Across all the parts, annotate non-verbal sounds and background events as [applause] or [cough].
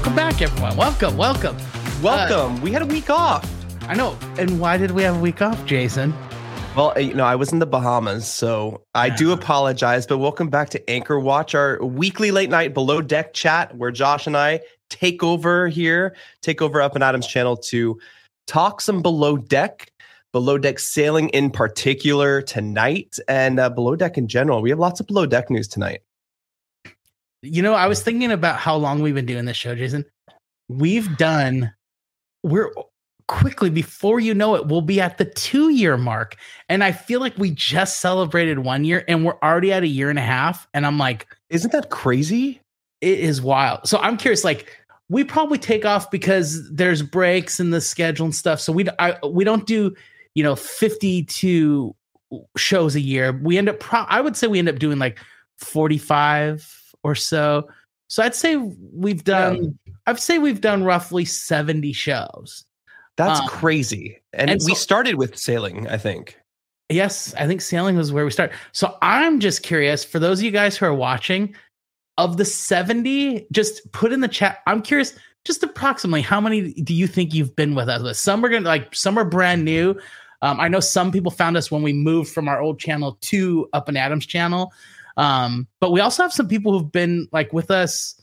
Welcome back, everyone. Welcome, welcome. Welcome. we had a week off. I know. And why did we have a week off, Jason? Well, uh, you know, I was in the Bahamas, so I do apologize, but welcome back to Anchor Watch, our weekly late night below deck chat where Josh and I take over here, take over Up and Adam's channel to talk some below deck, below deck sailing in particular tonight, and uh, below deck in general. We have lots of below deck news tonight. You know, I was thinking about how long we've been doing this show, Jason. We've done, we're quickly, before you know it, we'll be at the two year mark. And I feel like we just celebrated one year and we're already at a year and a half. And I'm like, Isn't that crazy? it is wild. So I'm curious, like, we probably take off because there's breaks in the schedule and stuff. So we I, we don't do you know 52 shows a year. We end up pro- I would say we end up doing like 45 or so. So I'd say we've done I'd say we've done roughly 70 shows. That's Um, crazy. And, and we so- started with sailing, I think. Yes, I think sailing was where we start. So I'm just curious for those of you guys who are watching, of the 70, just put in the chat. I'm curious, just approximately how many do you think you've been with us? Some are gonna like some are brand new. Um, I know some people found us when we moved from our old channel to Up and Adams channel. Um, but we also have some people who've been like with us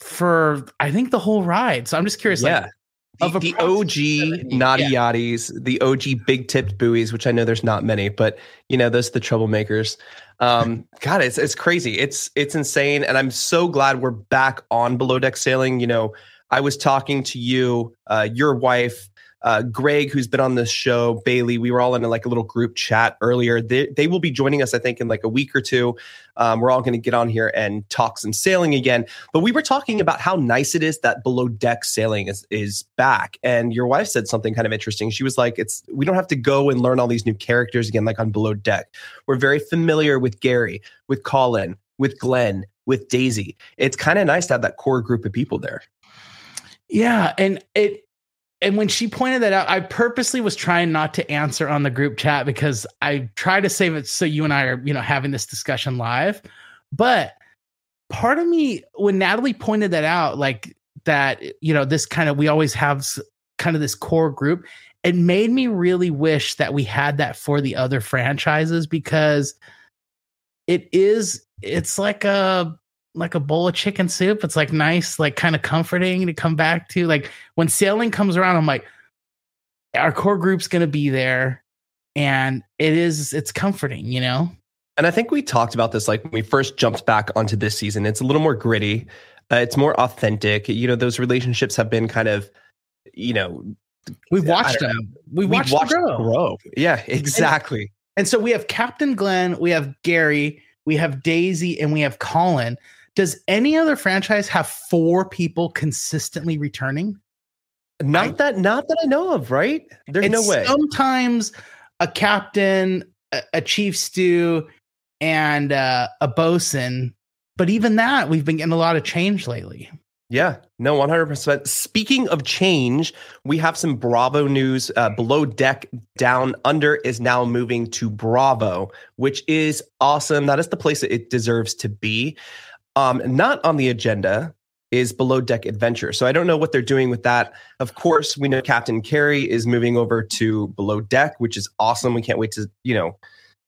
for I think the whole ride. So I'm just curious, yeah. like The, of the OG 70, naughty yeah. yachties, the OG big tipped buoys, which I know there's not many, but you know, those are the troublemakers. Um, [laughs] God, it's it's crazy. It's it's insane. And I'm so glad we're back on below deck sailing. You know, I was talking to you, uh, your wife, uh, Greg, who's been on this show, Bailey. We were all in a, like a little group chat earlier. They, they will be joining us, I think, in like a week or two. Um, we're all going to get on here and talk some sailing again. But we were talking about how nice it is that below deck sailing is is back. And your wife said something kind of interesting. She was like, "It's we don't have to go and learn all these new characters again, like on below deck. We're very familiar with Gary, with Colin, with Glenn, with Daisy. It's kind of nice to have that core group of people there." Yeah, and it and when she pointed that out, I purposely was trying not to answer on the group chat because I try to save it so you and I are, you know, having this discussion live. But part of me when Natalie pointed that out like that, you know, this kind of we always have kind of this core group, it made me really wish that we had that for the other franchises because it is it's like a like a bowl of chicken soup. It's like nice, like kind of comforting to come back to. Like when sailing comes around, I'm like, our core group's gonna be there, and it is it's comforting, you know. And I think we talked about this like when we first jumped back onto this season. It's a little more gritty. Uh, it's more authentic. You know, those relationships have been kind of, you know, We've watched them. We we've watched, watched them grow. grow. Yeah, exactly. And so we have Captain Glenn, we have Gary, we have Daisy, and we have Colin. Does any other franchise have four people consistently returning? Not that, not that I know of. Right? There's no way. Sometimes a captain, a, a chief stew, and uh, a bosun. But even that, we've been getting a lot of change lately. Yeah, no, 100%. Speaking of change, we have some Bravo news. Uh, Below Deck Down Under is now moving to Bravo, which is awesome. That is the place that it deserves to be. Um, not on the agenda is Below Deck Adventure. So I don't know what they're doing with that. Of course, we know Captain Kerry is moving over to Below Deck, which is awesome. We can't wait to, you know,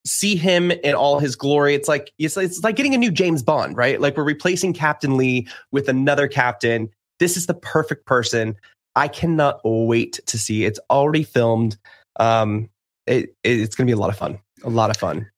see him in all his glory. It's like it's, it's like getting a new James Bond, right? Like we're replacing Captain Lee with another captain. This is the perfect person. I cannot wait to see. It's already filmed. Um, it, it's going to be a lot of fun. A lot of fun.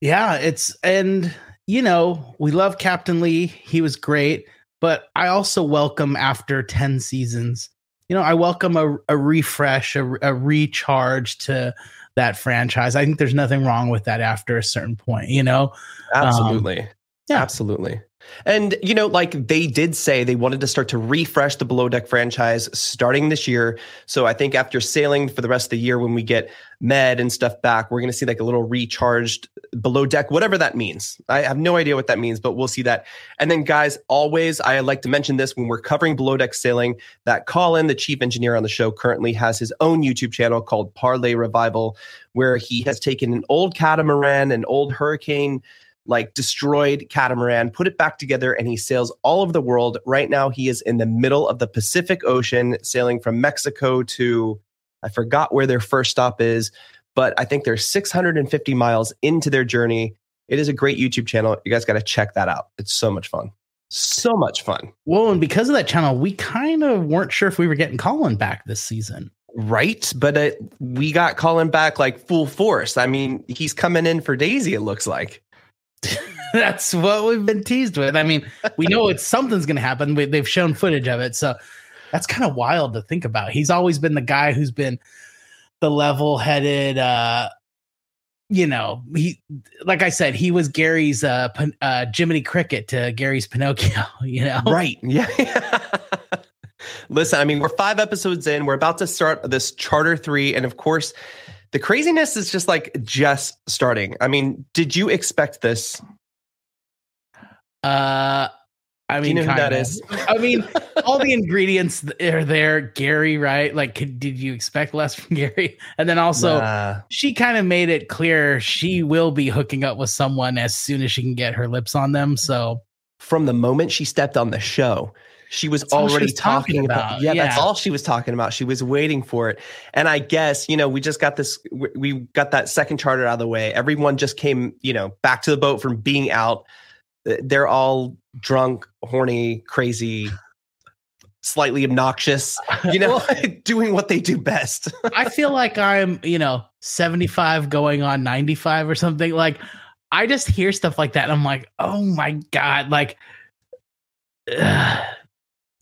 Yeah, it's and you know we love Captain Lee. He was great, but I also welcome after ten seasons. You know, I welcome a, a refresh, a, a recharge to that franchise. I think there's nothing wrong with that after a certain point, you know? Absolutely. Um, yeah. Absolutely. And, you know, like they did say they wanted to start to refresh the Below Deck franchise starting this year. So I think after sailing for the rest of the year, when we get med and stuff back, we're going to see like a little recharged Below Deck, whatever that means. I have no idea what that means, but we'll see that. And then, guys, always, I like to mention this when we're covering Below Deck sailing that Colin, the chief engineer on the show, currently has his own YouTube channel called Parlay Revival, where he has taken an old catamaran, an old hurricane like destroyed catamaran, put it back together, and he sails all over the world. Right now, he is in the middle of the Pacific Ocean, sailing from Mexico to, I forgot where their first stop is, but I think they're 650 miles into their journey. It is a great YouTube channel. You guys got to check that out. It's so much fun. So much fun. Well, and because of that channel, we kind of weren't sure if we were getting Colin back this season. Right. But uh, we got Colin back like full force. I mean, he's coming in for Daisy, it looks like. [laughs] That's what we've been teased with. I mean, we know it's something's going to happen. We, they've shown footage of it, so that's kind of wild to think about. He's always been the guy who's been the level-headed. uh you know, he like I said, he was Gary's uh, uh Jiminy Cricket to Gary's Pinocchio. [laughs] You know, right? [laughs] Yeah. Listen, I mean, we're five episodes in. We're about to start this Charter three, and of course, the craziness is just like just starting. I mean, did you expect this? Uh, I mean, you know who that is? I mean, all the ingredients are there. Gary, right? Like, did you expect less from [laughs] Gary? And then also, nah. she kind of made it clear she will be hooking up with someone as soon as she can get her lips on them. So, from the moment she stepped on the show, she was that's already she was talking, talking, about. about yeah, yeah, that's all she was talking about. She was waiting for it. And I guess, you know, we just got this, we got that second charter out of the way. Everyone just came, you know, back to the boat from being out. They're all drunk, horny, crazy, slightly obnoxious, you know, [laughs] well, [laughs] doing what they do best. [laughs] I feel like I'm, you know, 75 going on 95 or something. Like, I just hear stuff like that. And I'm like, oh my God. Like, [sighs] ugh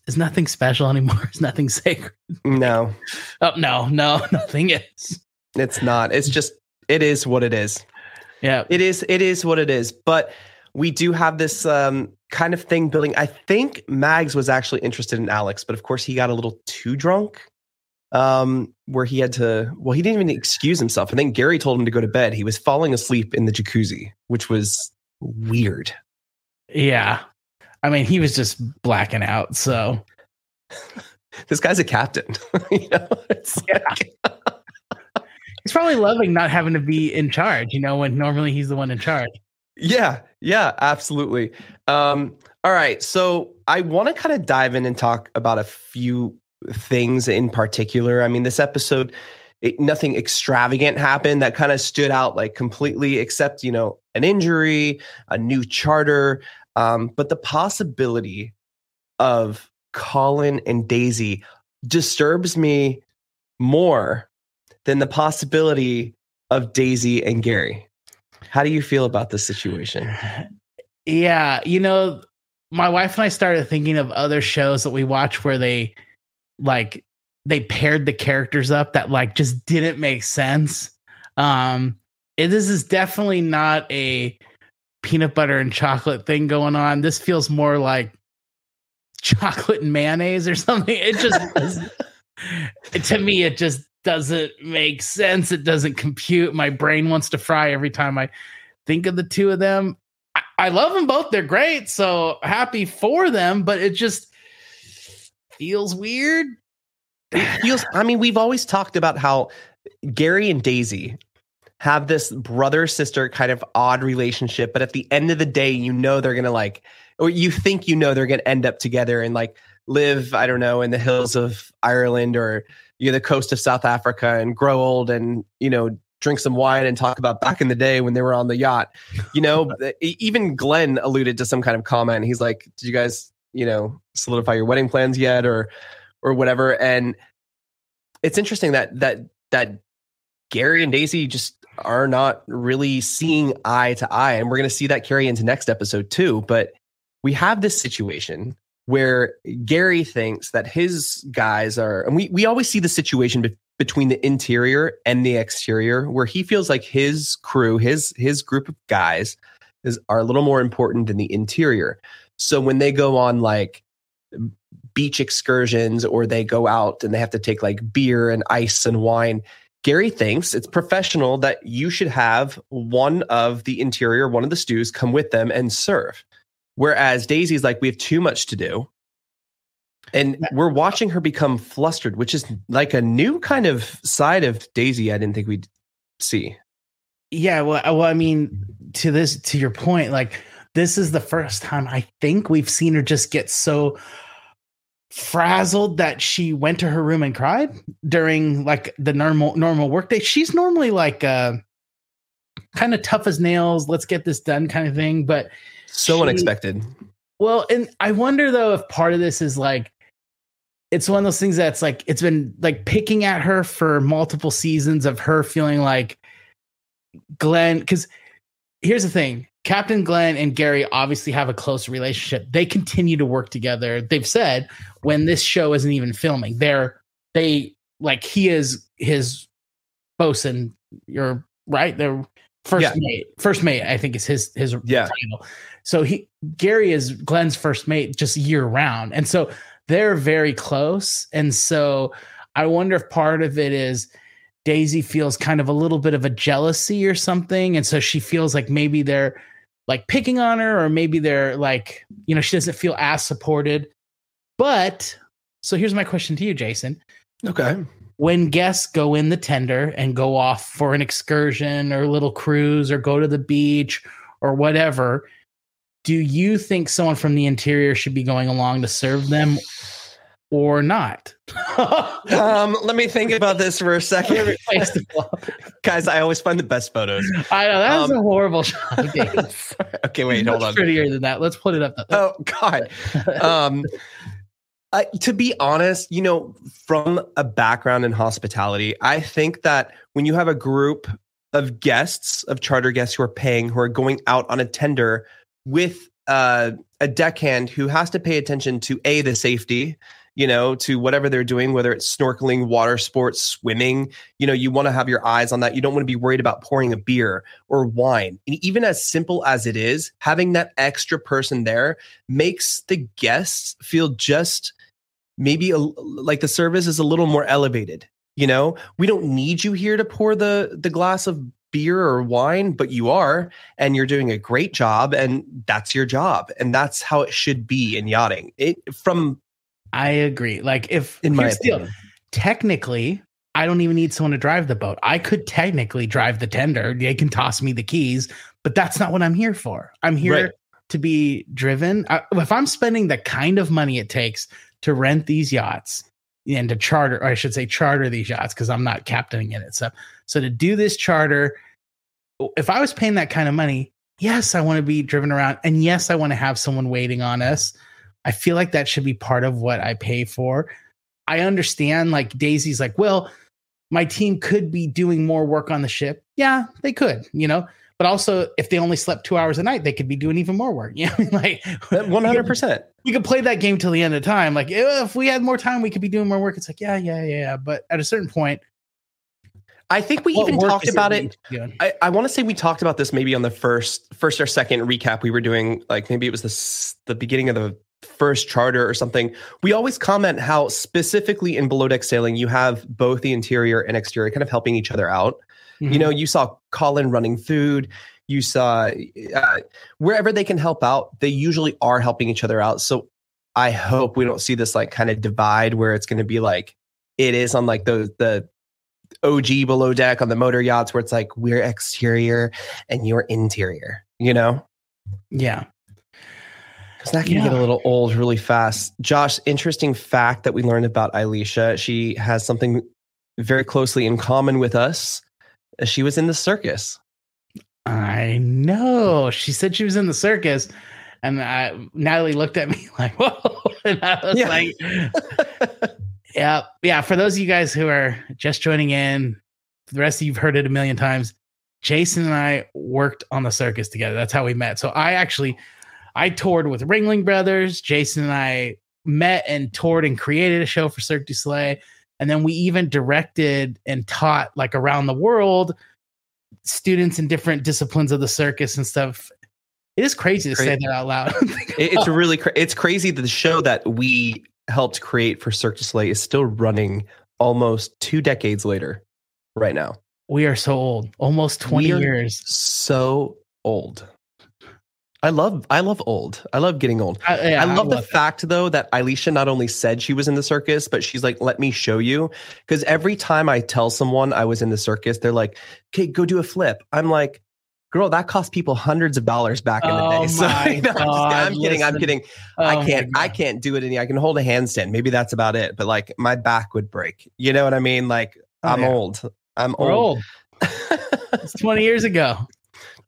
is nothing special anymore. [laughs] It's nothing sacred. No. oh no, no, [laughs] nothing is. It's not. It's just it is what it is. Yeah. It is it is what it is. But we do have this um, kind of thing building. I think Mags was actually interested in Alex, but of course he got a little too drunk. Um, where he had to well, he didn't even excuse himself. I think Gary told him to go to bed. He was falling asleep in the jacuzzi, which was weird. Yeah. I mean, he was just blacking out. So this guy's a captain. [laughs] you know, yeah. like [laughs] he's probably loving not having to be in charge. You know, when normally he's the one in charge. Yeah, yeah, absolutely. Um, all right, so I want to kind of dive in and talk about a few things in particular. I mean, this episode. It, nothing extravagant happened that kind of stood out like completely except you know an injury a new charter um, but the possibility of Colin and Daisy disturbs me more than the possibility of Daisy and Gary. How do you feel about this situation? Yeah, you know, my wife and I started thinking of other shows that we watch where they like they paired the characters up that like just didn't make sense. Um this is definitely not a peanut butter and chocolate thing going on. This feels more like chocolate and mayonnaise or something. It just [laughs] to me, it just doesn't make sense. It doesn't compute. My brain wants to fry every time I think of the two of them. I, I love them both. They're great. So happy for them, but it just feels weird. It feels. I mean, we've always talked about how Gary and Daisy have this brother sister kind of odd relationship, but at the end of the day, you know they're gonna like, or you think you know they're gonna end up together and like live. I don't know in the hills of Ireland or you know the coast of South Africa and grow old and you know drink some wine and talk about back in the day when they were on the yacht. You know, [laughs] even Glenn alluded to some kind of comment. He's like, "Did you guys, you know, solidify your wedding plans yet, or, or whatever?" And it's interesting that that that Gary and Daisy just are not really seeing eye to eye, and we're going to see that carry into next episode too. But we have this situation where Gary thinks that his guys are, and we we always see the situation be- between the interior and the exterior, where he feels like his crew, his his group of guys, is are a little more important than the interior. So when they go on like beach excursions or they go out and they have to take like beer and ice and wine, Gary thinks it's professional that you should have one of the interior, one of the stews come with them and serve. Whereas Daisy's like, we have too much to do. And we're watching her become flustered, which is like a new kind of side of Daisy I didn't think we'd see. Yeah, well, uh, well, I mean, to this, to your point, like this is the first time I think we've seen her just get so frazzled that she went to her room and cried during like the normal normal workday. She's normally like uh kind of tough as nails, let's get this done kind of thing, but So she- unexpected. Well, and I wonder though if part of this is like it's one of those things that's like it's been like picking at her for multiple seasons of her feeling like Glenn cuz here's the thing. Captain Glenn and Gary obviously have a close relationship. They continue to work together. They've said when this show isn't even filming, they're they like he is his bosun. You're right. They're first Yeah. mate. First mate, I think is his his Yeah. title. So he Gary is Glenn's first mate just year round. And so they're very close. And so I wonder if part of it is Daisy feels kind of a little bit of a jealousy or something. And so she feels like maybe they're like picking on her, or maybe they're like, you know, she doesn't feel as supported. But so here's my question to you, Jason. Okay. When guests go in the tender and go off for an excursion or a little cruise or go to the beach or whatever, do you think someone from the interior should be going along to serve them or not? [laughs] Um, let me think about this for a second. Favorite place to go. Guys, I always find the best photos. I know that was Um, a horrible shot. [laughs] Okay, wait, hold Much on. Prettier than that. Let's put it up. Oh God. [laughs] Um I, to be honest, you know, from a background in hospitality, I think that when you have a group of guests, of charter guests who are paying, who are going out on a tender with uh, a deckhand who has to pay attention to a the safety, you know, to whatever they're doing, whether it's snorkeling, water sports, swimming. You know, you want to have your eyes on that. You don't want to be worried about pouring a beer or wine. And even as simple as it is, having that extra person there makes the guests feel just maybe a, like the service is a little more elevated. You know, we don't need you here to pour the the glass of beer or wine, but you are, and you're doing a great job, and that's your job, and that's how it should be in yachting. It from I agree. Like if in my the deal. technically, I don't even need someone to drive the boat. I could technically drive the tender. They can toss me the keys, but that's not what I'm here for. I'm here Right. to be driven. I, if I'm spending the kind of money it takes to rent these yachts and to charter, or I should say charter these yachts, because I'm not captaining it. So, so to do this charter, if I was paying that kind of money, yes, I want to be driven around, and yes, I want to have someone waiting on us. I feel like that should be part of what I pay for. I understand, like Daisy's like, well, my team could be doing more work on the ship. Yeah, they could, you know. But also, if they only slept two hours a night, they could be doing even more work. [laughs] You know, like [laughs] One hundred percent. We could play that game till the end of time. Like if we had more time, we could be doing more work. It's like, yeah, yeah, yeah. yeah. But at a certain point, I think we what even talked about it. need to be doing? I, I want to say we talked about this maybe on the first first or second recap we were doing like maybe it was the the beginning of the first charter or something we always comment how specifically in below deck sailing you have both the interior and exterior kind of helping each other out Mm-hmm. you know you saw colin running food you saw uh, wherever they can help out they usually are helping each other out so I hope we don't see this like kind of divide where it's going to be like it is on like the the OG below deck on the motor yachts where it's like we're exterior and you're interior, you know? Yeah. Because that can yeah. get a little old really fast. Josh, interesting fact that we learned about Alicia. She has something very closely in common with us. She was in the circus. I know. She said she was in the circus. And I, Natalie looked at [laughs] me like, whoa. And I was yeah. like, [laughs] yeah. Yeah. For those of you guys who are just joining in, the rest of you've heard it a million times. Jason and I worked on the circus together. That's how we met. So I actually, I toured with Ringling Brothers. Jason and I met and toured and created a show for Cirque du Soleil. And then we even directed and taught like around the world students in different disciplines of the circus and stuff. It is crazy to say that out loud. [laughs] it's really cra- it's crazy that the show that we helped create for Cirque du Soleil is still running almost two decades later, right now. We are so old, almost twenty years. So old. I love I love old. I love getting old. Uh, yeah, I love, I love the fact though that Alicia not only said she was in the circus, but she's like, "Let me show you." Because every time I tell someone I was in the circus, they're like, "Okay, go do a flip." I'm like, "Girl, that cost people hundreds of dollars back in the day." Oh [laughs] so [laughs] no, I'm, just, I'm kidding. I'm kidding. Oh I can't. I can't do it any. I can hold a handstand. Maybe that's about it. But like, my back would break. You know what I mean? Like, oh, I'm yeah. old. I'm We're old. old. it's 20 years ago.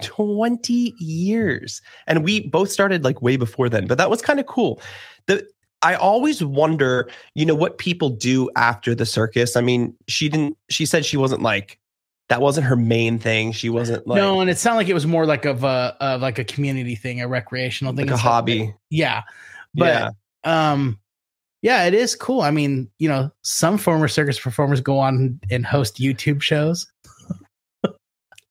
20 years. And we both started like way before then, but that was kind of cool. The I always wonder, you know, what people do after the circus. I mean, she didn't she said she wasn't like that wasn't her main thing. She wasn't like No, and it sounded like it was more like of a of like a community thing, a recreational thing, like a hobby. Like, yeah. But yeah. um yeah, it is cool. I mean, you know, some former circus performers go on and host YouTube shows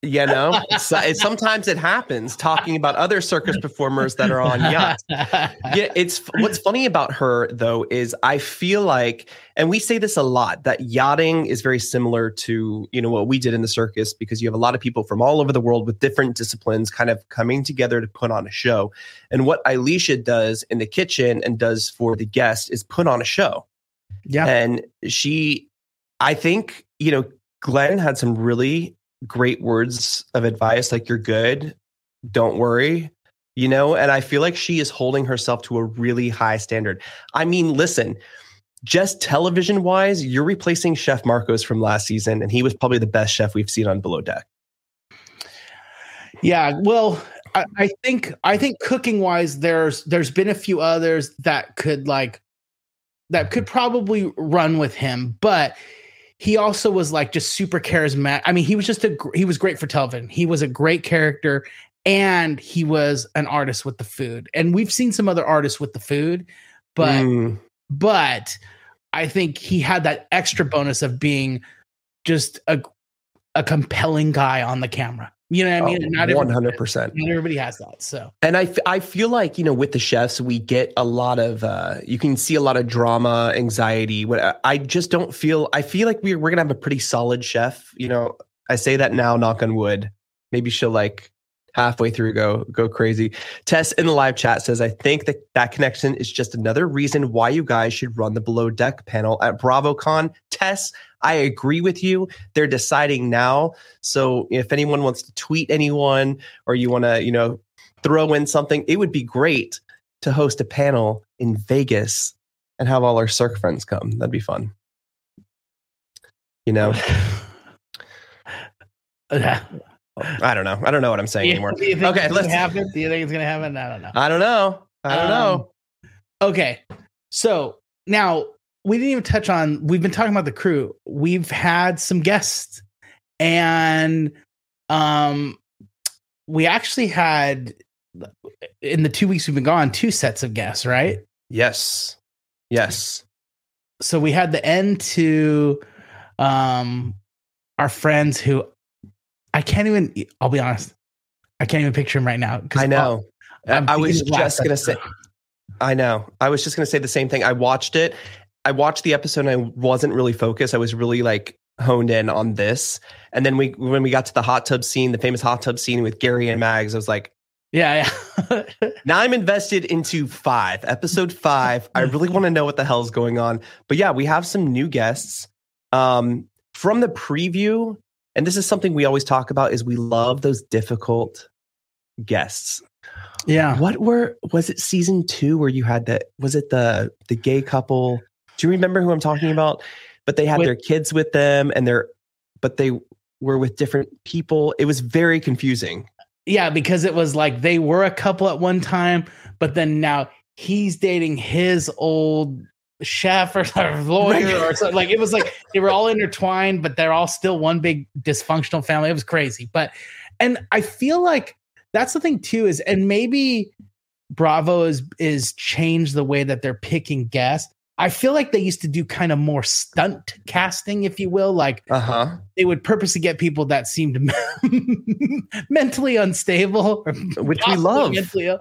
you know so, sometimes it happens talking about other circus performers that are on yachts. Yeah it's what's funny about her though is i feel like and we say this a lot that yachting is very similar to you know what we did in the circus because you have a lot of people from all over the world with different disciplines kind of coming together to put on a show. And what alicia does in the kitchen and does for the guest is put on a show. Yeah. And she i think you know glenn had some really great words of advice like you're good. Don't worry you know? And i feel like she is holding herself to a really high standard. I mean listen just television wise you're replacing chef marcos from last season and he was probably the best chef we've seen on below deck. Yeah well I, I think i think cooking wise there's there's been a few others that could like that could probably run with him but he also was like just super charismatic. I mean, he was just a he was great for television. He was a great character and he was an artist with the food. And we've seen some other artists with the food, but mm. but I think he had that extra bonus of being just a a compelling guy on the camera. You know what I mean? Oh, not one hundred percent. Not everybody has that. So, and I, I feel like you know with the chefs we get a lot of uh, you can see a lot of drama, anxiety. What I just don't feel. I feel like we're we're gonna have a pretty solid chef. You know, I say that now, knock on wood. Maybe she'll like halfway through go go crazy. Tess in the live chat says, I think that that connection is just another reason why you guys should run the below deck panel at BravoCon. Tess, I agree with you. They're deciding now. So if anyone wants to tweet anyone or you want to, you know, throw in something, it would be great to host a panel in Vegas and have all our Cirque friends come. That'd be fun. You know? [laughs] I don't know. I don't know what I'm saying anymore. okay, let's happen. Do you think it's gonna happen? I don't know. I don't know. I don't um, know. Okay, so now we didn't even touch on. We've been talking about the crew. We've had some guests, and um, we actually had in the two weeks we've been gone two sets of guests, right? Yes. Yes. So we had the end to um our friends who I can't even. I'll be honest. I can't even picture him right now. I know. i was just gonna say. I know. I was just gonna say the same thing. I watched it. I watched the episode and I wasn't really focused. I was really like honed in on this. And then we when we got to the hot tub scene, the famous hot tub scene with Gary and Mags, I was like, Yeah, yeah. [laughs] now I'm invested into five, episode five. I really want to know what the hell's going on. But yeah, we have some new guests. Um, from the preview, and this is something we always talk about, is we love those difficult guests. yeah. What were was it season two where you had that? Was it the the gay couple? Do you remember who I'm talking about? But they had With- their kids with them, and they're but they were with different people. It was very confusing. Yeah, because it was like they were a couple at one time, but then now he's dating his old chef or, [laughs] or lawyer Right. or something. Like it was like [laughs] they were all intertwined, but they're all still one big dysfunctional family. It was crazy. But and I feel like that's the thing too, is and maybe Bravo is is changed the way that they're picking guests. I feel like they used to do kind of more stunt casting, if you will, like Uh huh. they would purposely get people that seemed [laughs] mentally unstable, Which we love. mentally.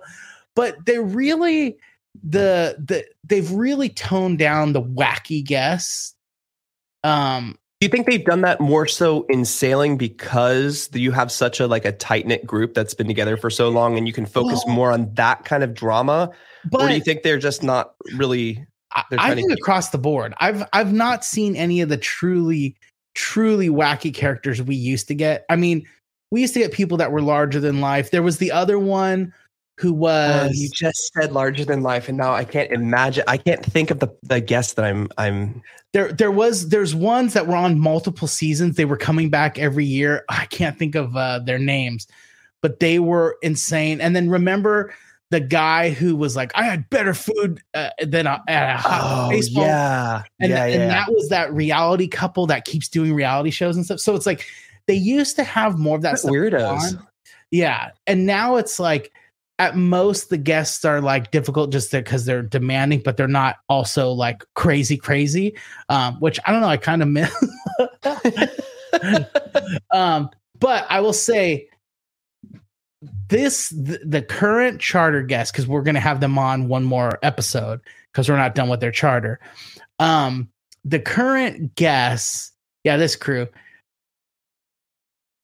But they're really the the they've really toned down the wacky guests. Um, Do you think they've done that more so in sailing because you have such a like a tight knit group that's been together for so long, and you can focus Well- more on that kind of drama? but or do you think they're just not really? I, they're I trying to think across the board, I've I've not seen any of the truly truly wacky characters we used to get. I mean, we used to get people that were larger than life. There was the other one who was Uh, you just said larger than life, and now I can't imagine. I can't think of the the guest that I'm. I'm. there there was there's ones that were on multiple seasons they were coming back every year i can't think of uh, their names but they were insane and then remember the guy who was like i had better food uh, than a, at a hot baseball Oh, yeah, and, yeah, and yeah. that was that reality couple that keeps doing reality shows and stuff so it's like they used to have more of that stuff Weirdos. on. Yeah. And now it's like at most the guests are like difficult just because they're demanding, but they're not also like crazy, crazy. Um, which I don't know, I kind of miss. [laughs] [laughs] um, but I will say this the, the current charter guest because we're gonna have them on one more episode because we're not done with their charter. Um, the current guests, yeah, this crew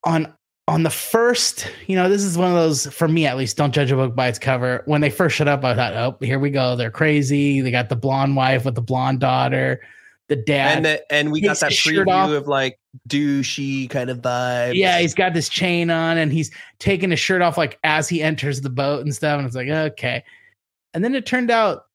on on the first, you know, this is one of those for me at least. Don't judge a book by its cover. When they first showed up, I thought, oh, here we go. They're crazy. They got the blonde wife with the blonde daughter, the dad. and the, and we got that preview of like douchey kind of vibes. yeah, he's got this chain on and he's taking his shirt off like as he enters the boat and stuff. And it's like, okay. And then it turned out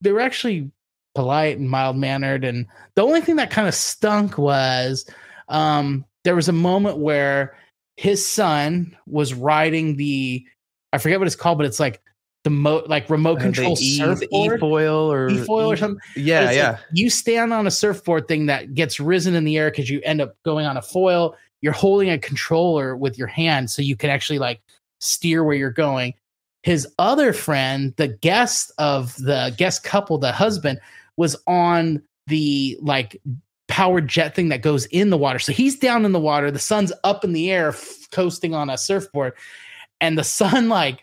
they were actually polite and mild mannered. And the only thing that kind of stunk was um, there was a moment where his son was riding the, I forget what it's called, but it's like the mo like remote Uh, control e, surfboard. e-foil or E-foil or something. Yeah, yeah. like you stand on a surfboard thing that gets risen in the air because you end up going on a foil. You're holding a controller with your hand so you can actually like steer where you're going. His other friend, the guest of the guest couple, the husband, was on the like powered jet thing that goes in the water. So he's down in the water, the sun's up in the air, f- coasting on a surfboard, and the [laughs] sun like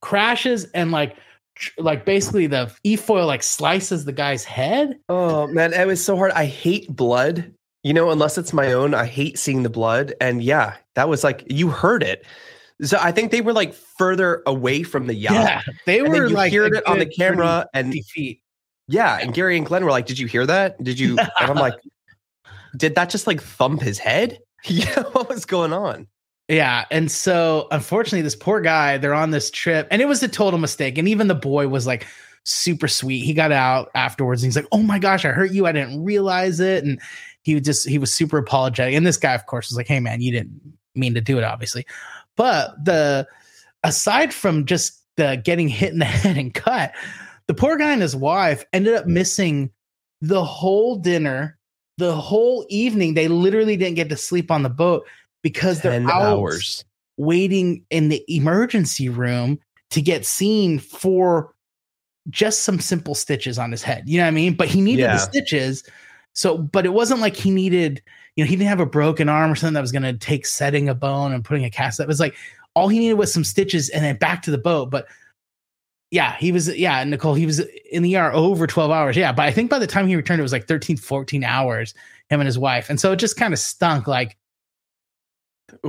crashes and like like basically the e-foil like slices the guy's head. Oh man, it was so hard. I hate blood. You know, unless it's my own, I hate seeing the blood. And yeah, that was like you heard it. So I think they were like further away from the yacht. Yeah, they were you like heard it on the camera, and 50 feet. yeah, and Gary and Glenn were like, "Did you hear that? Did you?" And I'm like, "Did that just like thump his head? [laughs] Yeah, what was going on?" Yeah, and so unfortunately, this poor guy, they're on this trip, and it was a total mistake. And even the boy was like super sweet. He got out afterwards, and he's like, "Oh my gosh, I hurt you. I didn't realize it." And he just he was super apologetic. And this guy, of course, was like, "Hey man, you didn't mean to do it, obviously." But the aside from just the getting hit in the [laughs] head and cut, the poor guy and his wife ended up missing the whole dinner, the whole evening. They literally didn't get to sleep on the boat because they're out hours. waiting in the emergency room to get seen for just some simple stitches on his head. You know what I mean? But he needed Yeah. the stitches. So, but it wasn't like he needed, you know, he didn't have a broken arm or something that was going to take setting a bone and putting a cast. That was like all he needed was some stitches and then back to the boat. But yeah, he was, yeah, Nicole, he was in the ER over 12 hours. Yeah. But I think by the time he returned, it was like 13, 14 hours, him and his wife. And so it just kind of stunk. Like,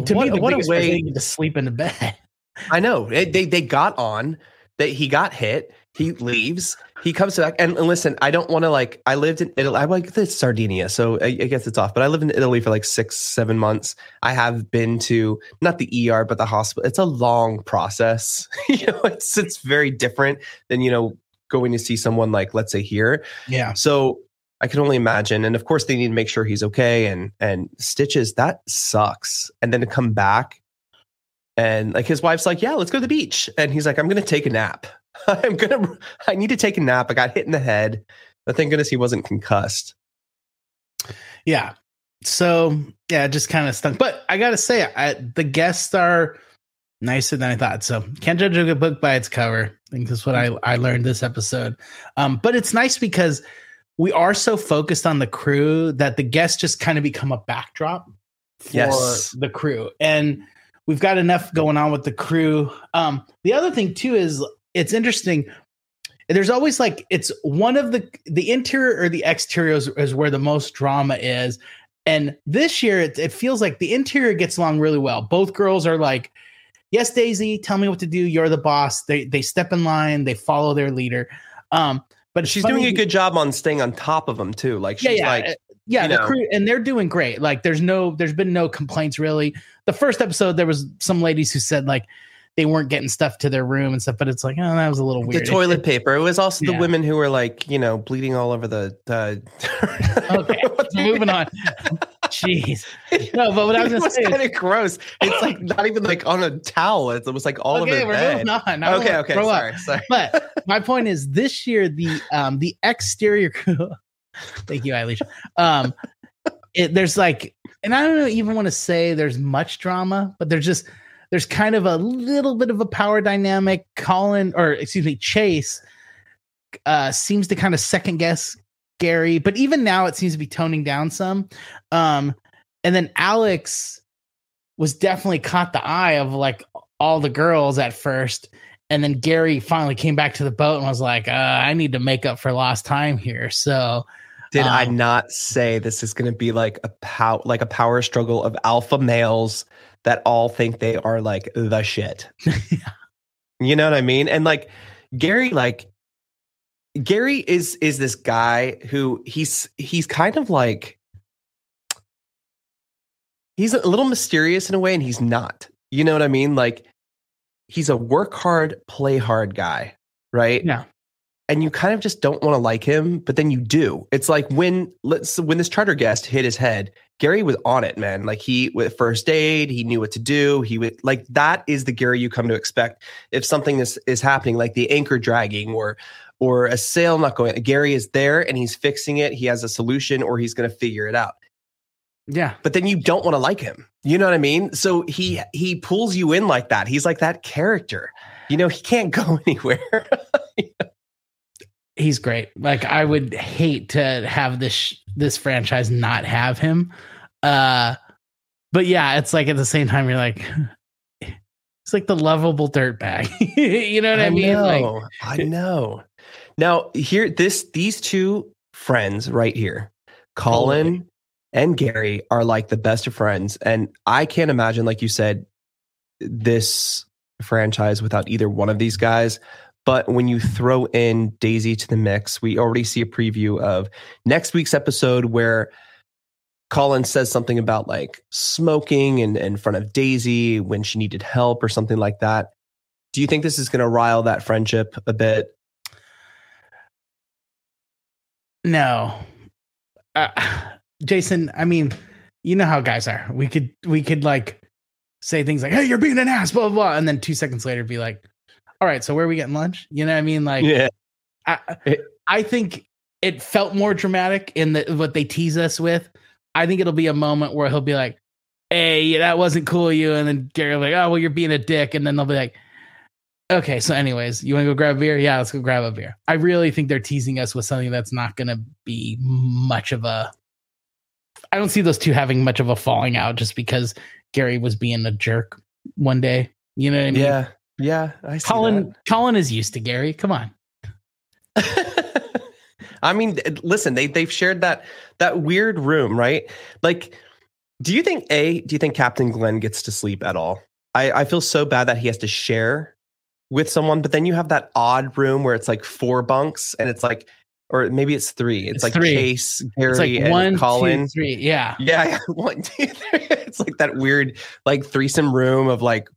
to what me, what a biggest part is they way! to sleep in the bed. [laughs] I know they they got on that he got hit. He leaves. He comes back and, and listen. I don't want to like. I lived in Italy. I like this Sardinia, so I, I, guess it's off. But I lived in Italy for like six, seven months. I have been to not the ER, but the hospital. It's a long process. [laughs] you know, it's it's very different than you know going to see someone like let's say here. Yeah. So I can only imagine. And of course, they need to make sure he's okay. And and stitches that sucks. And then to come back and like his wife's like, yeah, let's go to the beach. And he's like, I'm going to take a nap. [laughs] I'm going to, I need to take a nap. I got hit in the head. But thank goodness he wasn't concussed. Yeah. So yeah, just kind of stunk. But I got to say, I, the guests are nicer than I thought. So can't judge a good book by its cover. I think that's what I, I learned this episode. Um, but it's nice because we are so focused on the crew that the guests just kind of become a backdrop for Yes. the crew. And we've got enough going on with the crew. Um, the other thing too is it's interesting. There's always like it's one of the the interior or the exterior is, is where the most drama is. And this year it, it feels like the interior gets along really well. Both girls are like, Yes, Daisy, tell me what to do. You're the boss. They they step in line, they follow their leader. Um, but She's doing a good job on staying on top of them too. Like she's yeah, like, uh, yeah. you The crew and they're doing great. Like, there's no, there's been no complaints really. The first episode, there was some ladies who said like they weren't getting stuff to their room and stuff, but it's like, oh, that was a little the weird. It- toilet paper. It was also Yeah. the women who were like, you know, bleeding all over the. the [laughs] Okay, moving on. Jeez, no, but what I was it gonna was say, kind of gross. It's like not even like on a towel. It was like all okay, over we're the bed. moving on. I Okay, okay, up. sorry, sorry. But [laughs] my point is, this year the um the exterior [laughs] thank you, Eilish. Um, it, there's like, and I don't even want to say there's much drama, but there's just there's kind of a little bit of a power dynamic. Colin, or excuse me, Chase, uh, seems to kind of second guess Gary, but even now it seems to be toning down some. Um, and then Alex was definitely caught the eye of like all the girls at first. And then Gary finally came back to the boat and was like, uh, I need to make up for lost time here. So Did I Um, not say this is going to be like a pow like a power struggle of alpha males that all think they are like the shit? [laughs] You know what I mean? And like Gary, like Gary is is this guy who he's he's kind of like he's a little mysterious in a way, and he's not. You know what I mean? Like he's a work hard, play hard guy, right? yeah. And you kind of just don't want to like him, but then you do. It's like when let's when this charter guest hit his head, Gary was on it, man. Like he with first aid, he knew what to do. He would like that is the Gary you come to expect if something is is happening, like the anchor dragging or or a sail not going. Gary is there and he's fixing it. He has a solution, or he's going to figure it out. Yeah. But then you don't want to like him. You know what I mean? So he he pulls you in like that. He's like that character. You know, he can't [laughs] go anywhere. [laughs] He's great. Like I would hate to have this this franchise not have him. Uh but yeah, it's like at the same time you're like [sighs] it's like the lovable dirtbag. [laughs] you know what I, mean? Like Know, I know. Now here, this these two friends right here, Colin and Gary, are like the best of friends, and I can't imagine, like you said, this franchise without either one of these guys. But when you throw in Daisy to the mix, we already see a preview of next week's episode where Colin says something about like smoking in, in front of Daisy when she needed help or something like that. Do you think this is going to rile that friendship a bit? No. Uh, Jason, I mean, you know how guys are. We could we could like say things like, "Hey, you're being an ass," blah blah, blah and then 2 seconds later be like, "All right, so where are we getting lunch?" You know what I mean? Like yeah. I, I think it felt more dramatic in the what they tease us with. I think it'll be a moment where he'll be like, "Hey, that wasn't cool, you," and then Gary will be like, "Oh, well, you're being a dick," and then they'll be like, "Okay, so anyways, you want to go grab a beer? Yeah, let's go grab a beer." I really think they're teasing us with something that's not going to be much of a. I don't see those two having much of a falling out just because Gary was being a jerk one day. You know what I mean? Yeah. Yeah. I see Colin, Colin is used to Gary. Come on. [laughs] I mean, listen, they they've shared that that weird room, right? Like, do you think a do you think Captain Glenn gets to sleep at all? I, I feel so bad that he has to share with someone, but then you have that odd room where it's like four bunks and it's like, or maybe it's three. It's, It's like three. Chase, Gary, like and one, two, Colin. three. Yeah. Yeah, yeah. [laughs] One, two, three. It's like that weird, like threesome room of like,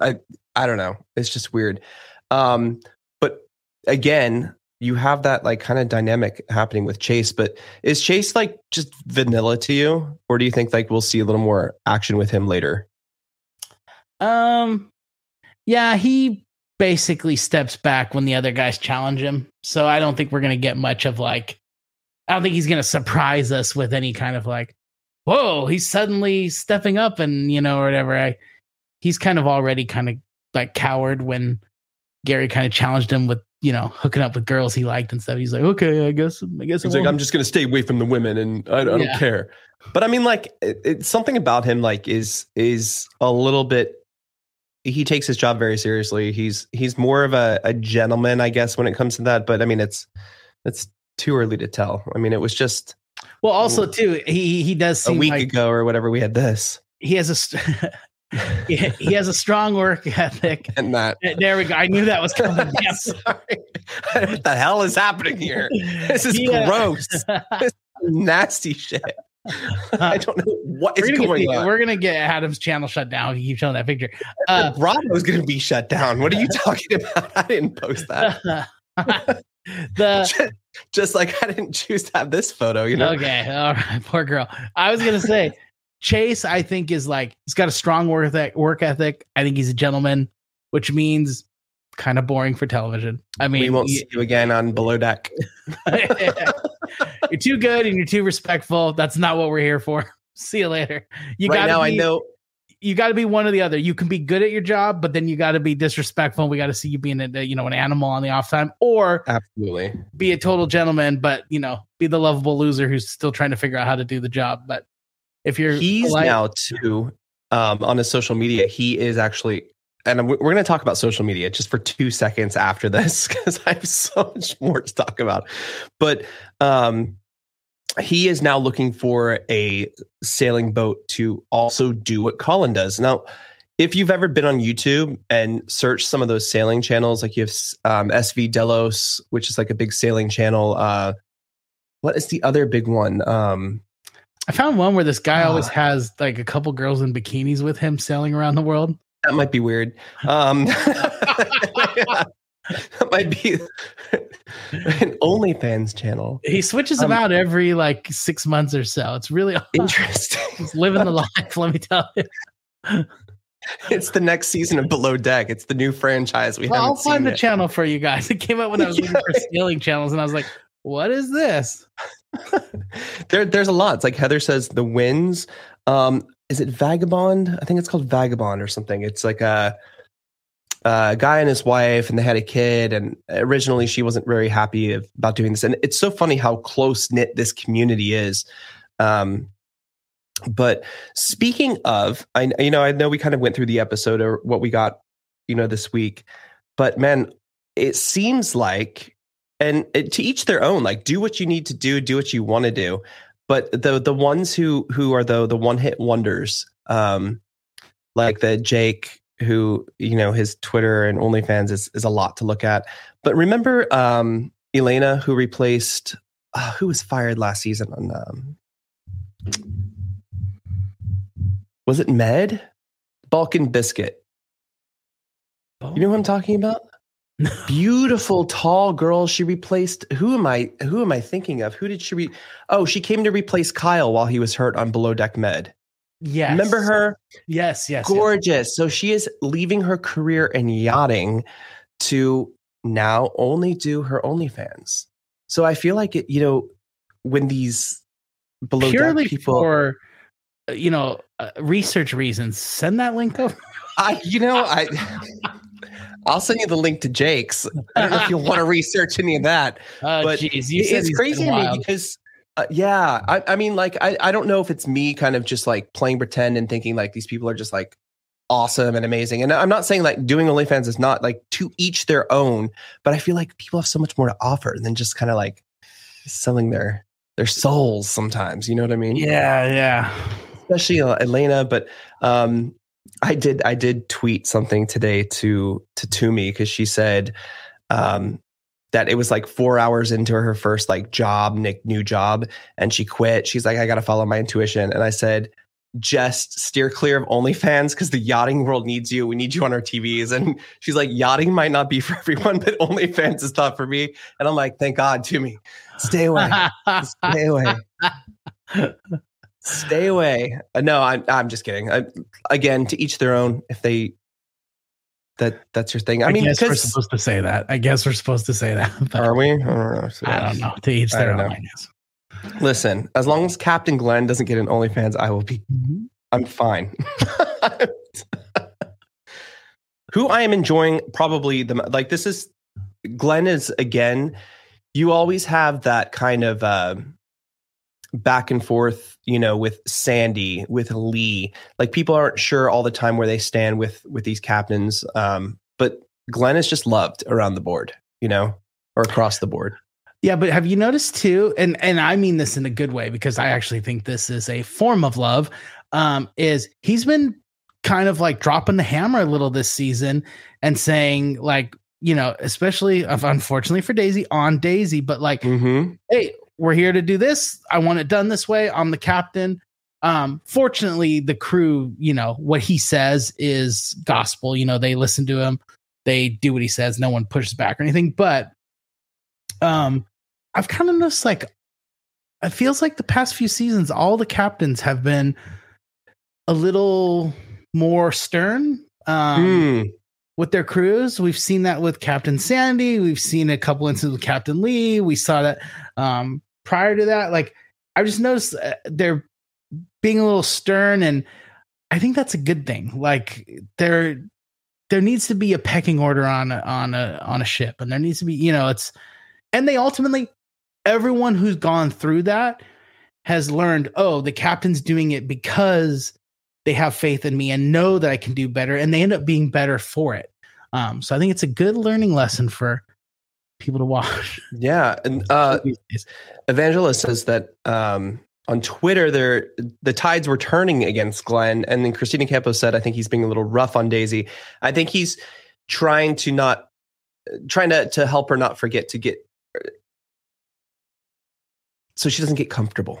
I, I don't know. It's just weird. Um, but again, you have that like kind of dynamic happening with Chase. But is Chase like just vanilla to you, or do you think like we'll see a little more action with him later? Um, yeah, he basically steps back when the other guys challenge him. So I don't think we're gonna get much of like. I don't think he's gonna surprise us with any kind of like, whoa, he's suddenly stepping up and you know or whatever. I, he's kind of already kind of like coward when Gary kind of challenged him with you know hooking up with girls he liked and stuff. He's like, okay, I guess, I guess. he's like, I'm just gonna stay away from the women, and I, I don't Yeah. care. But I mean, like, it, it's something about him, like, is is a little bit. He takes his job very seriously. He's he's more of a, a gentleman, I guess, when it comes to that. But I mean, it's it's too early to tell. I mean, it was just well, also too, he he does seem a week like ago or whatever. We had this he has a [laughs] [laughs] he he has a strong work ethic. and that. There we go. I knew that was coming. [laughs] Yes. [laughs] What the hell is happening here? This is Yeah. gross. Nasty shit. I don't know what is gonna going get, on. we're gonna get Adam's channel shut down. He keeps showing that picture. Uh, Bravo's going to be shut down. What are you talking about? I didn't post that. the Just like I didn't choose to have this photo, you know? okay, all right, poor girl. I was gonna say Chase. I think is like he's got a strong work ethic. Work ethic. I think he's a gentleman, which means kind of boring for television. I mean, we won't see you again on Below Deck. [laughs] you're too good and you're too respectful. That's not what we're here for. [laughs] See you later. You right gotta now, be, I know. you got to be one or the other. You can be good at your job, but then you got to be disrespectful. We got to see you being a you know an animal on the off time, or Absolutely. be a total gentleman, but you know be the lovable loser who's still trying to figure out how to do the job. But if you're He's polite- now too um, on his social media. He is actually, and we're going to talk about social media just for two seconds after this [laughs] because I have so much more to talk about. But um, he is now looking for a sailing boat to also do what Colin does. Now, if you've ever been on YouTube and searched some of those sailing channels, like you have um, SV Delos, which is like a big sailing channel. Uh, what is the other big one? Um, I found one where this guy always Ah. has like a couple girls in bikinis with him sailing around the world. That might be weird. Um, [laughs] that might be [laughs] an OnlyFans channel. He switches them Um, out every like six months or so. It's really [laughs] Interesting. he's living the life. Let me tell you. it's the next season of Below Deck. It's the new franchise. We Well, I'll find the yet. channel for you guys. It came out when I was looking for sailing channels, and I was like, "What is this?" There, there's a lot. It's like Heather says, the winds. Um, is it Vagabond? I think it's called Vagabond or something. It's like a, a guy and his wife, and they had a kid. And originally, she wasn't very happy of- about doing this. And it's so funny how close knit this community is. Um, but speaking of, I you know I know we kind of went through the episode or what we got, you know, this week. But man, it seems like and it, to each their own like do what you need to do do what you want to do. But the the ones who who are the the one hit wonders um like the jake who you know his twitter and onlyfans is is a lot to look at. But remember um elena who replaced uh, who was fired last season on um was it med? Balkan biscuit. You know who i'm talking about beautiful tall girl she replaced who am i who am i thinking of who did she re oh she came to replace kyle while he was hurt on below deck med Yes, remember her Yes, yes, yes. gorgeous so she is leaving her career in yachting to now only do her onlyfans so i feel like it you know when these below Purely deck people for uh, you know uh, research reasons. Send that link over. I, you know, I, [laughs] I'll send you the link to Jake's. I don't know if you want to research any of that. [laughs] Oh, But you it's crazy to me because, uh, yeah, I, I mean, like, I, I don't know if it's me kind of just like playing pretend and thinking like these people are just like awesome and amazing. And I'm not saying like doing OnlyFans is not like to each their own, but I feel like people have so much more to offer than just kind of like selling their their souls sometimes. You know what I mean? Yeah, yeah. especially uh, Elena. But um, I did I did tweet something today to to Tumi because she said um that it was like four hours into her first like job, Nick new job, and she quit. She's like, I gotta follow my intuition. And I said, just steer clear of OnlyFans because the yachting world needs you. We need you on our TVs. And she's like, yachting might not be for everyone, but OnlyFans is tough for me. And I'm like, thank God, Tumi, stay away, stay away. [laughs] Stay away. Uh, no, I'm I'm just kidding. I, again, to each their own. If they that that's your thing. I, I mean, guess we're supposed to say that. I guess we're supposed to say that. [laughs] are we? I don't know. I don't know. To each their own. know. I guess. Listen, as long as Captain Glenn doesn't get an OnlyFans, I will be. I'm fine. [laughs] Who I am enjoying probably the like this is Glenn is again. You always have that kind of uh, back and forth, you know, with Sandy, with Lee. Like people aren't sure all the time where they stand with with these captains. Um, but Glenn is just loved around the board, you know, or across the board. Yeah, but have you noticed too? And and I mean this in a good way because I actually think this is a form of love. Um, is he's been kind of like dropping the hammer a little this season and saying like you know, especially of unfortunately for Daisy on Daisy, but like Mm-hmm. hey, we're here to do this. I want it done this way. I'm the captain. Um, fortunately, the crew, you know, what he says is gospel. You know, they listen to him, they do what he says. No one pushes back or anything. But um, I've kind of noticed like it feels like the past few seasons, all the captains have been a little more stern. Um, Mm. with their crews. We've seen that with Captain Sandy. We've seen a couple instances with Captain Lee. We saw that um, prior to that. Like, I just noticed uh, they're being a little stern, and I think that's a good thing. Like, there, there needs to be a pecking order on a, on a on a ship, and there needs to be, you know, it's, and they ultimately, everyone who's gone through that has learned. Oh, the captain's doing it because they have faith in me and know that I can do better, and they end up being better for it. Um, so I think it's a good learning lesson for people to watch. [laughs] Yeah, and uh, Evangela says that um, on Twitter, there the tides were turning against Glenn, and then Christina Campos said, "I think he's being a little rough on Daisy. I think he's trying to not trying to to help her not forget to get so she doesn't get comfortable."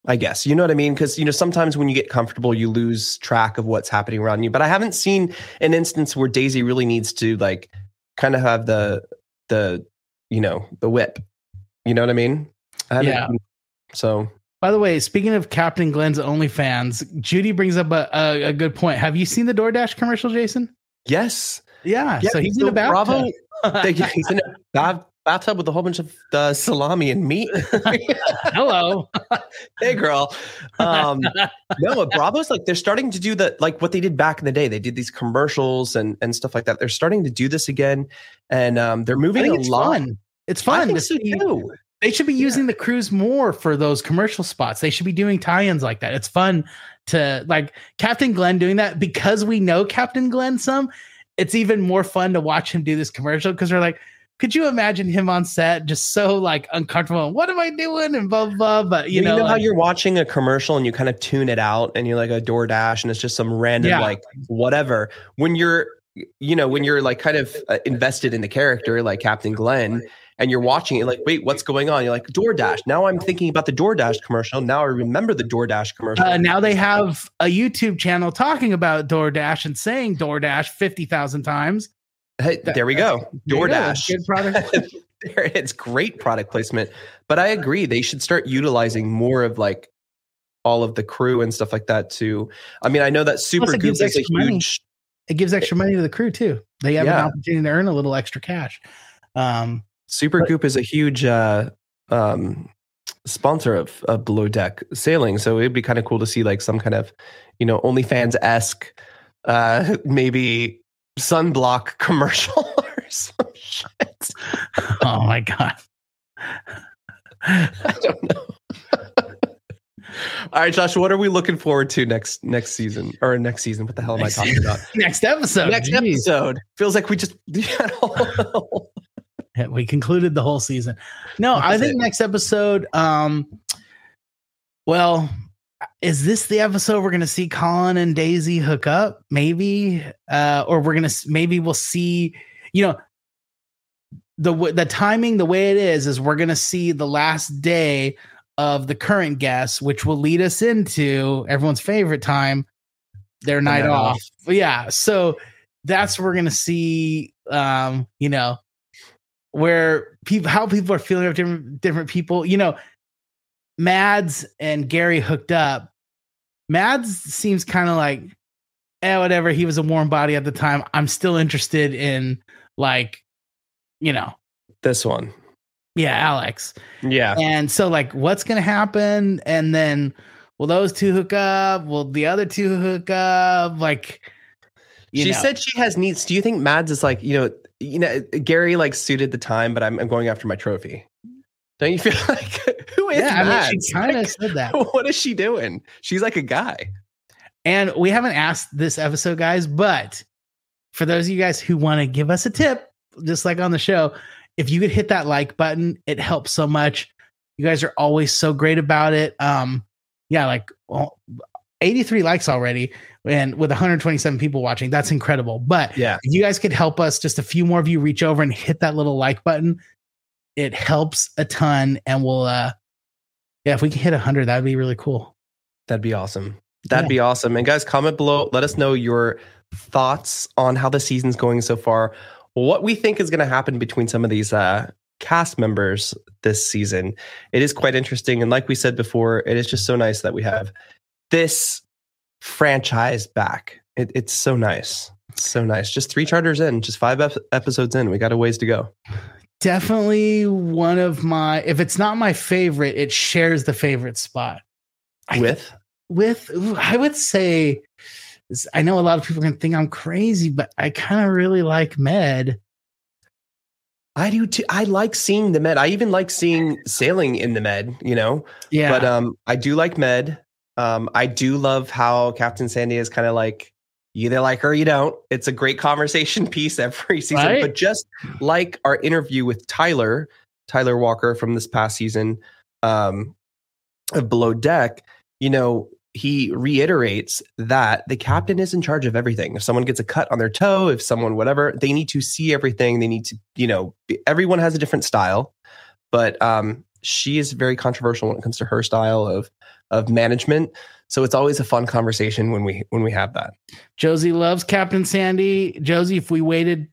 I guess you know what I mean because you know sometimes when you get comfortable, you lose track of what's happening around you. But I haven't seen an instance where Daisy really needs to like kind of have the the you know the whip. You know what I mean? I haven't- Yeah. So By the way, speaking of Captain Glenn's OnlyFans, Judy brings up a, a, a good point. Have you seen the DoorDash commercial, Jason? yes, Yeah. Yeah, so he's in so a bathtub. Bravo- [laughs] he's in a bathtub with a whole bunch of uh, salami and meat. [laughs] Hello. [laughs] hey, girl. Um, no, but Bravo's like they're starting to do the like what they did back in the day. They did these commercials and and stuff like that. They're starting to do this again, and um, they're moving a it's lot. fun. It's fun to so see. too. They should be using the crews more for those commercial spots. They should be doing tie-ins like that. It's fun to like Captain Glenn doing that because we know Captain Glenn some. It's even more fun to watch him do this commercial because we're like, could you imagine him on set just so like uncomfortable? and, What am I doing? And blah blah. blah. But you You, know, know, how you're watching a commercial and you kind of tune it out and you're like a DoorDash and it's just some random Yeah. like whatever. When you're you know when you're like kind of uh, invested in the character like Captain Glenn and you're watching it like, wait, what's going on? You're like DoorDash. Now I'm thinking about the DoorDash commercial. Now I remember the DoorDash commercial. Uh, now they have a YouTube channel talking about DoorDash and saying DoorDash fifty thousand times. Hey, there we go. There you go. DoorDash. Good product. [laughs] it's great product placement. But I agree, they should start utilizing more of like all of the crew and stuff like that too. I mean, I know that Super it Goop is a extra money. huge it gives extra money to the crew too. They have an opportunity to earn a little extra cash. Um, Super But- Goop is a huge uh, um, sponsor of, of Below Deck sailing, so it'd be kind of cool to see like some kind of, you know, OnlyFans esque, uh, [laughs] maybe sunblock commercial [laughs] or some shit. oh my god. I don't know. All right, Josh, what are we looking forward to next next season or next season? What the hell am Next I talking about? [laughs] Next episode. next Jeez. episode feels like we just [laughs] Yeah, we concluded the whole season. No, I think it. next episode. Um, well, is this the episode we're going to see Colin and Daisy hook up? Maybe, uh, or we're going to maybe we'll see. You know, the the timing, the way it is, is we're going to see the last day of the current guests, which will lead us into everyone's favorite time, their night off. Yeah, so that's we're going to see. Um, you know, where people how people are feeling of different different people. You know, Mads and Gary hooked up. Mads seems kind of like, eh, whatever. He was a warm body at the time. I'm still interested in like, you know, this one. yeah, Alex. Yeah. And so like, what's gonna happen? And then will those two hook up? Will the other two hook up? Like, you she know. said she has needs. Do you think Mads is like, you know, you know, Gary like suited the time, but I'm, I'm going after my trophy. Don't you feel [laughs] like who is yeah, I mean, she [laughs] kind of Like, said that. [laughs] what is she doing? She's like a guy. And we haven't asked this episode, guys, but for those of you guys who want to give us a tip, just like on the show, if you could hit that like button, it helps so much. You guys are always so great about it. Um, yeah, like well, 83 likes already, and with 127 people watching, that's incredible. But Yeah. if you guys could help us, just a few more of you reach over and hit that little like button. It helps a ton, and we'll uh yeah, if we can hit 100, that'd be really cool. That'd be awesome. That'd Yeah. be awesome. And guys, comment below. Let us know your thoughts on how the season's going so far. What we think is going to happen between some of these uh, cast members this season. It is quite interesting. And like we said before, it is just so nice that we have this franchise back. It, it's so nice. So nice. Just three charters in, just five ep- episodes in. We got a ways to go. Definitely one of my if it's not my favorite it shares the favorite spot I- With with i would say i know a lot of people can think i'm crazy but i kind of really like med I do too. I like seeing the med. I even like seeing sailing in the med, you know? yeah But um, I do like Med. Um, I do love how Captain Sandy is kind of like you either like her or you don't. It's a great conversation [laughs] piece every season. Right. But just like our interview with Tyler, Tyler Walker from this past season um, of Below Deck, you know, he reiterates that the captain is in charge of everything. If someone gets a cut on their toe, if someone whatever, they need to see everything. They need to, you know, everyone has a different style, but um, she is very controversial when it comes to her style of of management. So it's always a fun conversation when we when we have that. josie loves captain sandy josie if we waited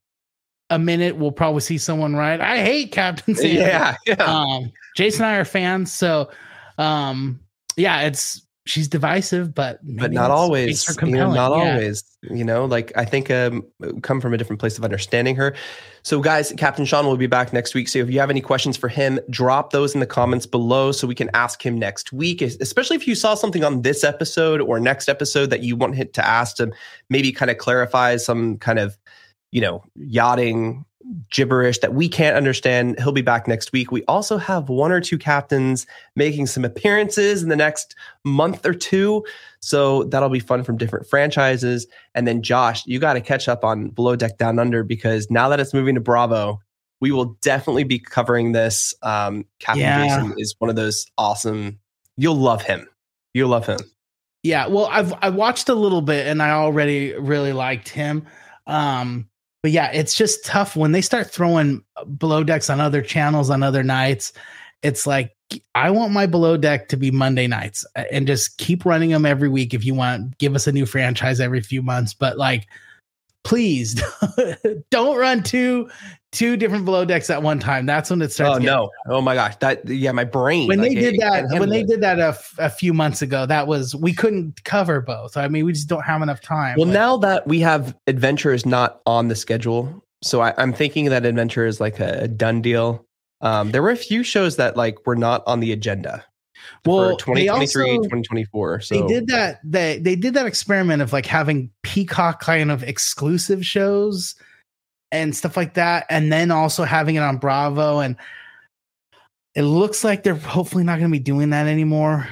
a minute we'll probably see someone right i hate captain [laughs] sandy Yeah, yeah. um jason and i are fans so um yeah it's she's divisive but but not always. You know, not Yeah. always. You know, like I think um, come from a different place of understanding her. So, guys, Captain Sean will be back next week. So, if you have any questions for him, drop those in the comments below so we can ask him next week. Especially if you saw something on this episode or next episode that you want him to ask to maybe kind of clarify some kind of, you know, yachting gibberish that we can't understand. He'll be back next week. We also have one or two captains making some appearances in the next month or two. So that'll be fun from different franchises. And then Josh, you got to catch up on Below Deck Down Under because now that it's moving to Bravo, we will definitely be covering this. Um, Captain Yeah. Jason is one of those awesome. You'll love him. You'll love him. Yeah, well, I've I watched a little bit and I already really liked him. Um, but yeah, it's just tough when they start throwing below decks on other channels on other nights. It's like I want my below deck to be Monday nights and just keep running them every week if you want. Give us a new franchise every few months, but like please [laughs] don't run two two different below decks at one time. That's when it starts. Oh no! Oh my gosh! That yeah, my brain. When like, they did that, when they it. did that a, f- a few months ago, that was we couldn't cover both. I mean, we just don't have enough time. Well, now that we have adventures not on the schedule, so I, am thinking that adventure is like a, a done deal. Um, there were a few shows that like were not on the agenda well 2023 also, 2024 so they did that they they did that experiment of like having peacock kind of exclusive shows and stuff like that and then also having it on bravo and it looks like they're hopefully not going to be doing that anymore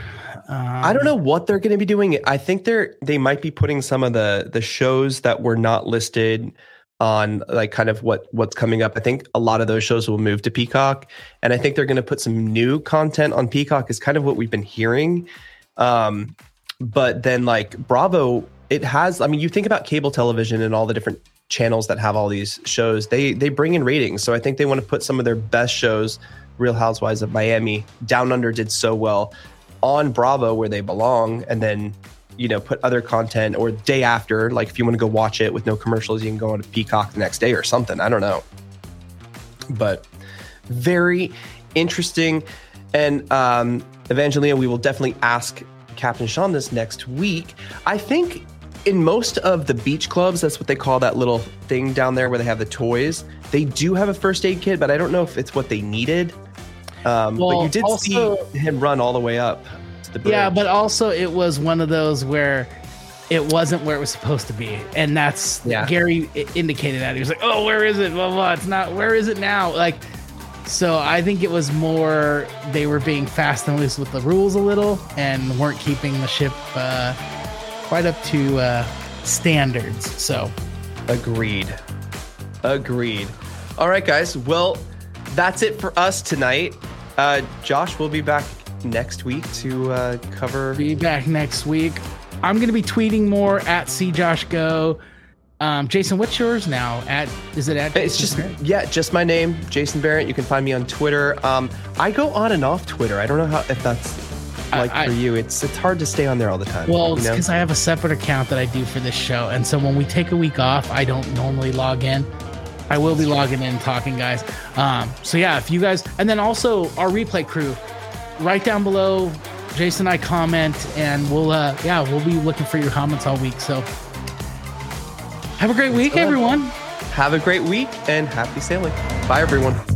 um, I don't know what they're going to be doing. I think they're they might be putting some of the the shows that were not listed on like kind of what what's coming up. I think a lot of those shows will move to Peacock, and I think they're going to put some new content on Peacock. Is kind of what we've been hearing. Um, but then like Bravo, it has. I mean, you think about cable television and all the different channels that have all these shows. They they bring in ratings, so I think they want to put some of their best shows. Real Housewives of Miami, Down Under did so well on Bravo where they belong, and then you know, put other content or day after, like if you want to go watch it with no commercials, you can go on to Peacock the next day or something. I don't know. But very interesting. And um, Evangelina, we will definitely ask Captain Sean this next week. I think in most of the beach clubs, that's what they call that little thing down there where they have the toys. They do have a first aid kit, but I don't know if it's what they needed. Um, well, but you did also, see him run all the way up the bridge. Yeah, but also it was one of those where it wasn't where it was supposed to be, and that's yeah. Gary indicated that he was like, "Oh, where is it? Blah blah. It's not. Where is it now?" Like, so I think it was more they were being fast and loose with the rules a little, and weren't keeping the ship uh, quite up to uh, standards. So, agreed. Agreed. All right, guys. Well, that's it for us tonight. Uh, Josh will be back next week to uh, cover. Be back next week. I'm going to be tweeting more at see Josh go. Um, Jason, what's yours now? At is it at? It's just Barrett? yeah, just my name, Jason Barrett. You can find me on Twitter. Um, I go on and off Twitter. I don't know how if that's like I, for you. It's it's hard to stay on there all the time. Well, it's because I have a separate account that I do for this show, and so when we take a week off, I don't normally log in. I will be logging in, talking, guys. Um, so yeah, if you guys, and then also our replay crew right down below. Jason and I comment, and we'll uh, yeah, we'll be looking for your comments all week. So have a great week, everyone. Have a great week and happy sailing. Bye, everyone.